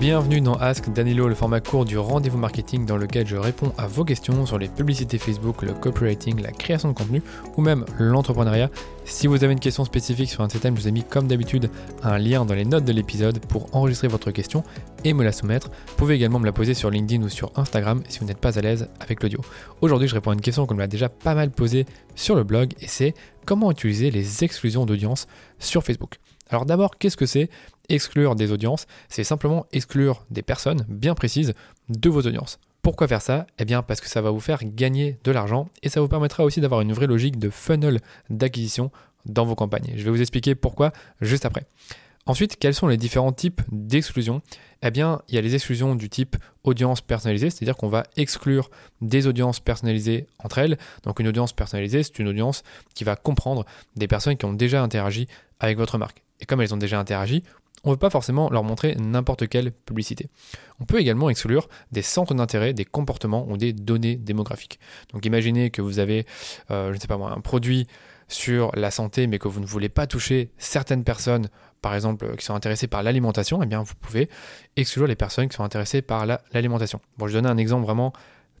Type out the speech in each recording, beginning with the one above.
Bienvenue dans Ask Danilo, le format court du rendez-vous marketing dans lequel je réponds à vos questions sur les publicités Facebook, le copywriting, la création de contenu ou même l'entrepreneuriat. Si vous avez une question spécifique sur un de ces thèmes, je vous ai mis comme d'habitude un lien dans les notes de l'épisode pour enregistrer votre question et me la soumettre. Vous pouvez également me la poser sur LinkedIn ou sur Instagram si vous n'êtes pas à l'aise avec l'audio. Aujourd'hui, je réponds à une question qu'on m'a déjà pas mal posée sur le blog et c'est comment utiliser les exclusions d'audience sur Facebook. Alors d'abord, qu'est-ce que c'est exclure des audiences? C'est simplement exclure des personnes bien précises de vos audiences. Pourquoi faire ça? Eh bien parce que ça va vous faire gagner de l'argent et ça vous permettra aussi d'avoir une vraie logique de funnel d'acquisition dans vos campagnes. Je vais vous expliquer pourquoi juste après. Ensuite, quels sont les différents types d'exclusion Eh bien, il y a les exclusions du type audience personnalisée, c'est-à-dire qu'on va exclure des audiences personnalisées entre elles. Donc une audience personnalisée, c'est une audience qui va comprendre des personnes qui ont déjà interagi avec votre marque. Et comme elles ont déjà interagi, on ne veut pas forcément leur montrer n'importe quelle publicité. On peut également exclure des centres d'intérêt, des comportements ou des données démographiques. Donc imaginez que vous avez, euh, je ne sais pas moi, un produit sur la santé, mais que vous ne voulez pas toucher certaines personnes, par exemple, qui sont intéressées par l'alimentation, eh bien vous pouvez exclure les personnes qui sont intéressées par l'alimentation. bon, je vais un exemple vraiment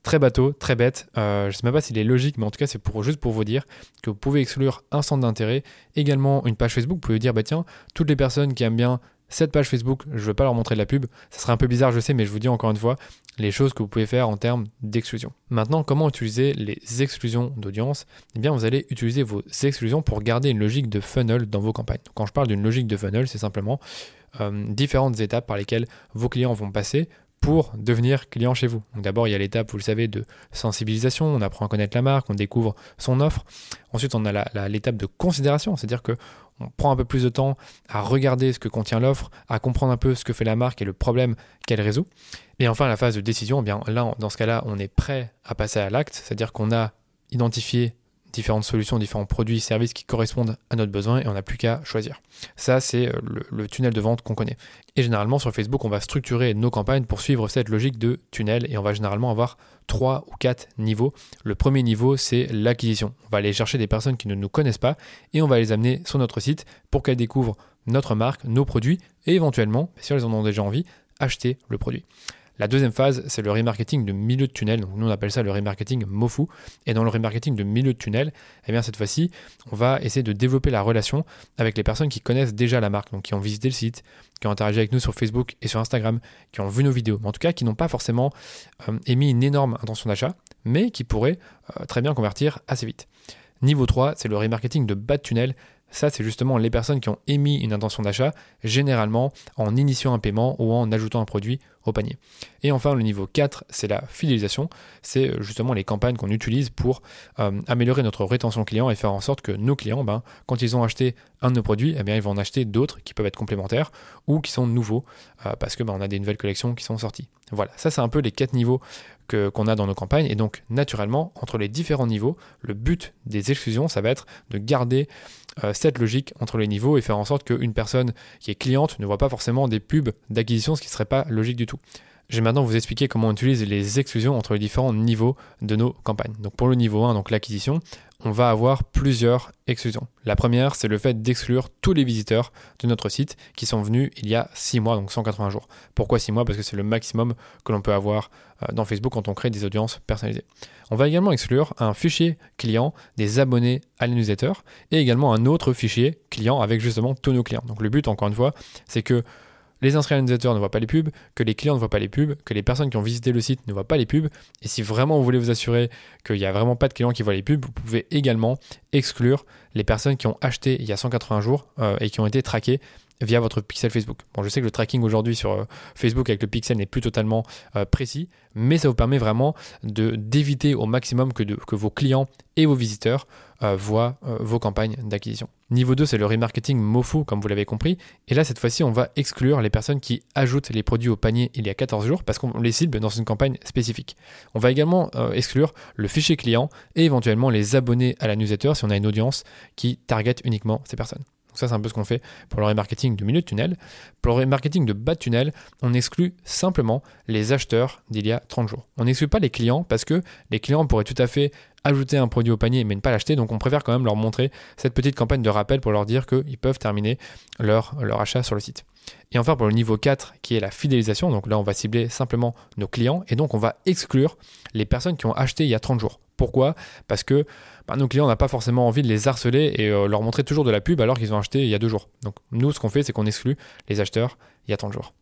Très bateau, très bête. Euh, je ne sais même pas s'il est logique, mais en tout cas, c'est pour, juste pour vous dire que vous pouvez exclure un centre d'intérêt, également une page Facebook. Vous pouvez dire, bah tiens, toutes les personnes qui aiment bien cette page Facebook, je ne veux pas leur montrer de la pub. Ça serait un peu bizarre, je sais, mais je vous dis encore une fois les choses que vous pouvez faire en termes d'exclusion. Maintenant, comment utiliser les exclusions d'audience? Eh bien, vous allez utiliser vos exclusions pour garder une logique de funnel dans vos campagnes. quand je parle d'une logique de funnel, c'est simplement euh, différentes étapes par lesquelles vos clients vont passer pour devenir client chez vous. D'abord, il y a l'étape, vous le savez, de sensibilisation, on apprend à connaître la marque, on découvre son offre. Ensuite, on a l'étape de considération, c'est-à-dire que on prend un peu plus de temps à regarder ce que contient l'offre, à comprendre un peu ce que fait la marque et le problème qu'elle résout. Et enfin, la phase de décision, eh là, dans ce cas-là, on est prêt à passer à l'acte, c'est-à-dire qu'on a identifié différentes solutions, différents produits, services qui correspondent à notre besoin et on n'a plus qu'à choisir. Ça, c'est euh, le, tunnel de vente qu'on connaît. Et généralement, sur Facebook, on va structurer nos campagnes pour suivre cette logique de tunnel et on va généralement avoir trois ou quatre niveaux. Le premier niveau, c'est l'acquisition. On va aller chercher des personnes qui ne nous connaissent pas et on va les amener sur notre site pour qu'elles découvrent notre marque, nos produits et éventuellement, si elles en ont déjà envie, acheter le produit. La deuxième phase, c'est le remarketing de milieu de tunnel. Donc nous, on appelle ça le remarketing MOFU. Et dans le remarketing de milieu de tunnel, eh bien, cette fois-ci, on va essayer de développer la relation avec les personnes qui connaissent déjà la marque, donc qui ont visité le site, qui ont interagi avec nous sur Facebook et sur Instagram, qui ont vu nos vidéos, en tout cas qui n'ont pas forcément euh, émis une énorme intention d'achat, mais qui pourraient euh, très bien convertir assez vite. Niveau 3, c'est le remarketing de bas de tunnel. Ça, c'est justement les personnes qui ont émis une intention d'achat, généralement en initiant un paiement ou en ajoutant un produit au panier. Et enfin, le niveau 4, c'est la fidélisation. C'est euh, justement les campagnes qu'on utilise pour euh, améliorer notre rétention client et faire en sorte que nos clients, ben, quand ils ont acheté un de nos produits, eh bien, ils vont en acheter d'autres qui peuvent être complémentaires ou qui sont nouveaux euh, parce que ben, on a des nouvelles collections qui sont sorties. Voilà, ça c'est un peu les quatre niveaux qu'on a dans nos campagnes. Et donc, naturellement, entre les différents niveaux, le but des exclusions, ça va être de garder euh, cette logique entre les niveaux et faire en sorte qu'une personne qui est cliente ne voit pas forcément des pubs d'acquisition, ce qui ne serait pas logique du tout. Je vais maintenant vous expliquer comment on utilise les exclusions entre les différents niveaux de nos campagnes. Donc pour le niveau 1, donc l'acquisition, on va avoir plusieurs exclusions. La première, c'est le fait d'exclure tous les visiteurs de notre site qui sont venus il y a 6 mois, donc 180 jours. Pourquoi 6 mois? Parce que c'est le maximum que l'on peut avoir euh, dans Facebook quand on crée des audiences personnalisées. On va également exclure un fichier client des abonnés à la et également un autre fichier client avec justement tous nos clients. Donc le but, encore une fois, c'est que les à ne voient pas les pubs, que les clients ne voient pas les pubs, que les personnes qui ont visité le site ne voient pas les pubs. Et si vraiment vous voulez vous assurer qu'il n'y a vraiment pas de clients qui voient les pubs, vous pouvez également exclure les personnes qui ont acheté il y a 180 jours euh, et qui ont été traquées via votre pixel Facebook. Bon, je sais que le tracking aujourd'hui sur euh, Facebook avec le pixel n'est plus totalement euh, précis, mais ça vous permet vraiment d'éviter au maximum que, vos clients et vos visiteurs euh, voient vos campagnes d'acquisition. Niveau 2, c'est le remarketing MOFU, comme vous l'avez compris. Et là, cette fois-ci, on va exclure les personnes qui ajoutent les produits au panier il y a 14 jours parce qu'on les cible dans une campagne spécifique. On va également exclure le fichier client et éventuellement les abonnés à la newsletter si on a une audience qui target uniquement ces personnes. Donc ça, c'est un peu ce qu'on fait pour le remarketing de milieu de tunnel. Pour le remarketing de bas de tunnel, on exclut simplement les acheteurs d'il y a 30 jours. On n'exclut pas les clients parce que les clients pourraient tout à fait ajouter un produit au panier mais ne pas l'acheter. Donc on préfère quand même leur montrer cette petite campagne de rappel pour leur dire qu'ils peuvent terminer leur, leur achat sur le site. Et enfin, pour le niveau 4, qui est la fidélisation, donc là, on va cibler simplement nos clients et donc on va exclure les personnes qui ont acheté il y a 30 jours. Pourquoi? Parce que bah, nos clients, n'ont pas forcément envie de les harceler et euh, leur montrer toujours de la pub alors qu'ils ont acheté il y a deux jours. Donc nous, ce qu'on fait, c'est qu'on exclut les acheteurs il y a 30 jours.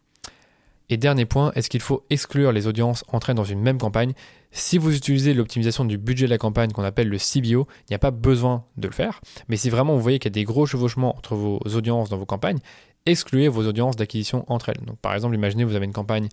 Et dernier point, est-ce qu'il faut exclure les audiences entrées dans une même campagne? Si vous utilisez l'optimisation du budget de la campagne qu'on appelle le CBO, il n'y a pas besoin de le faire. Mais si vraiment vous voyez qu'il y a des gros chevauchements entre vos audiences dans vos campagnes, excluez vos audiences d'acquisition entre elles. Donc par exemple, imaginez vous avez une campagne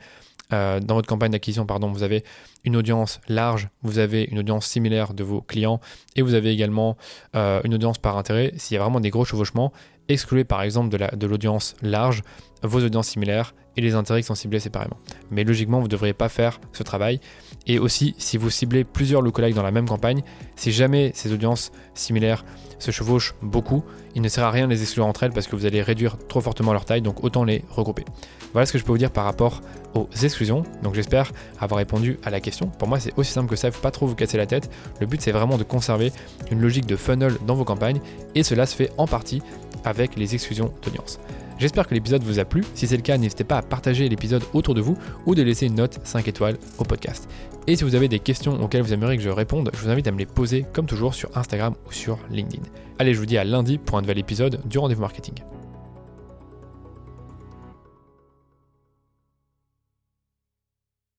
euh, dans votre campagne d'acquisition, pardon, vous avez une audience large, vous avez une audience similaire de vos clients et vous avez également euh, une audience par intérêt. S'il y a vraiment des gros chevauchements, excluez par exemple de l'audience large vos audiences similaires et les intérêts qui sont ciblés séparément. Mais logiquement, vous ne devriez pas faire ce travail. Et aussi, si vous ciblez plusieurs lookalikes dans la même campagne, si jamais ces audiences similaires se chevauchent beaucoup, il ne sert à rien de les exclure entre elles parce que vous allez réduire trop fortement leur taille, donc autant les regrouper. Voilà ce que je peux vous dire par rapport aux exclusions. Donc j'espère avoir répondu à la question. Pour moi, c'est aussi simple que ça, il ne faut pas trop vous casser la tête. Le but, c'est vraiment de conserver une logique de funnel dans vos campagnes et cela se fait en partie avec les exclusions d'audience. J'espère que l'épisode vous a plu. Si c'est le cas, n'hésitez pas à partager l'épisode autour de vous ou de laisser une note 5 étoiles au podcast. Et si vous avez des questions auxquelles vous aimeriez que je réponde, je vous invite à me les poser comme toujours sur Instagram ou sur LinkedIn. Allez, je vous dis à lundi pour un nouvel épisode du rendez-vous marketing.